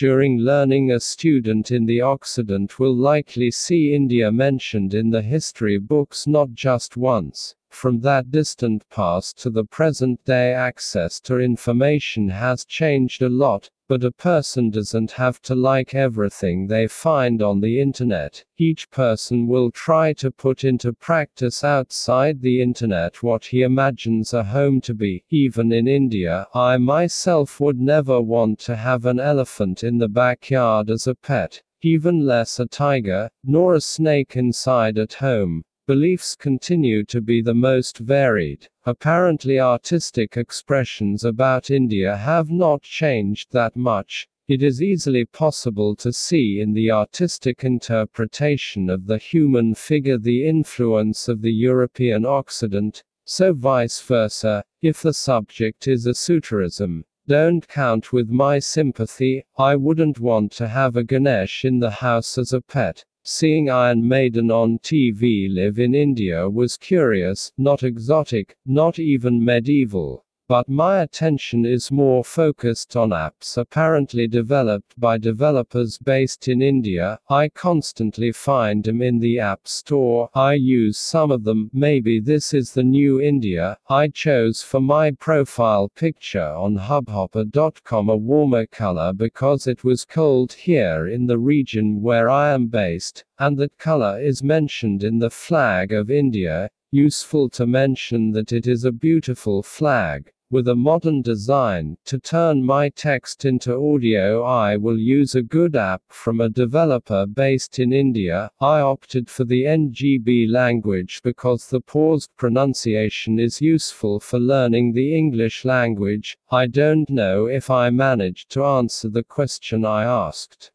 During learning, a student in the Occident will likely see India mentioned in the history books not just once. From that distant past to the present day, access to information has changed a lot, but a person doesn't have to like everything they find on the internet. Each person will try to put into practice outside the internet what he imagines a home to be. Even in India, I myself would never want to have an elephant in the backyard as a pet, even less a tiger, nor a snake inside at home. Beliefs continue to be the most varied. Apparently, artistic expressions about India have not changed that much. It is easily possible to see in the artistic interpretation of the human figure the influence of the European Occident, so vice versa, if the subject is esotericism. Don't count with my sympathy, I wouldn't want to have a Ganesh in the house as a pet. Seeing Iron Maiden on TV live in India was curious, not exotic, not even medieval. But my attention is more focused on apps apparently developed by developers based in India. I constantly find them in the App Store. I use some of them. Maybe this is the new India. I chose for my profile picture on hubhopper.com a warmer color because it was cold here in the region where I am based, and that color is mentioned in the flag of India. Useful to mention that it is a beautiful flag with a modern design. To turn my text into audio, I will use a good app from a developer based in India. I opted for the NGB language because the paused pronunciation is useful for learning the English language. I don't know if I managed to answer the question I asked.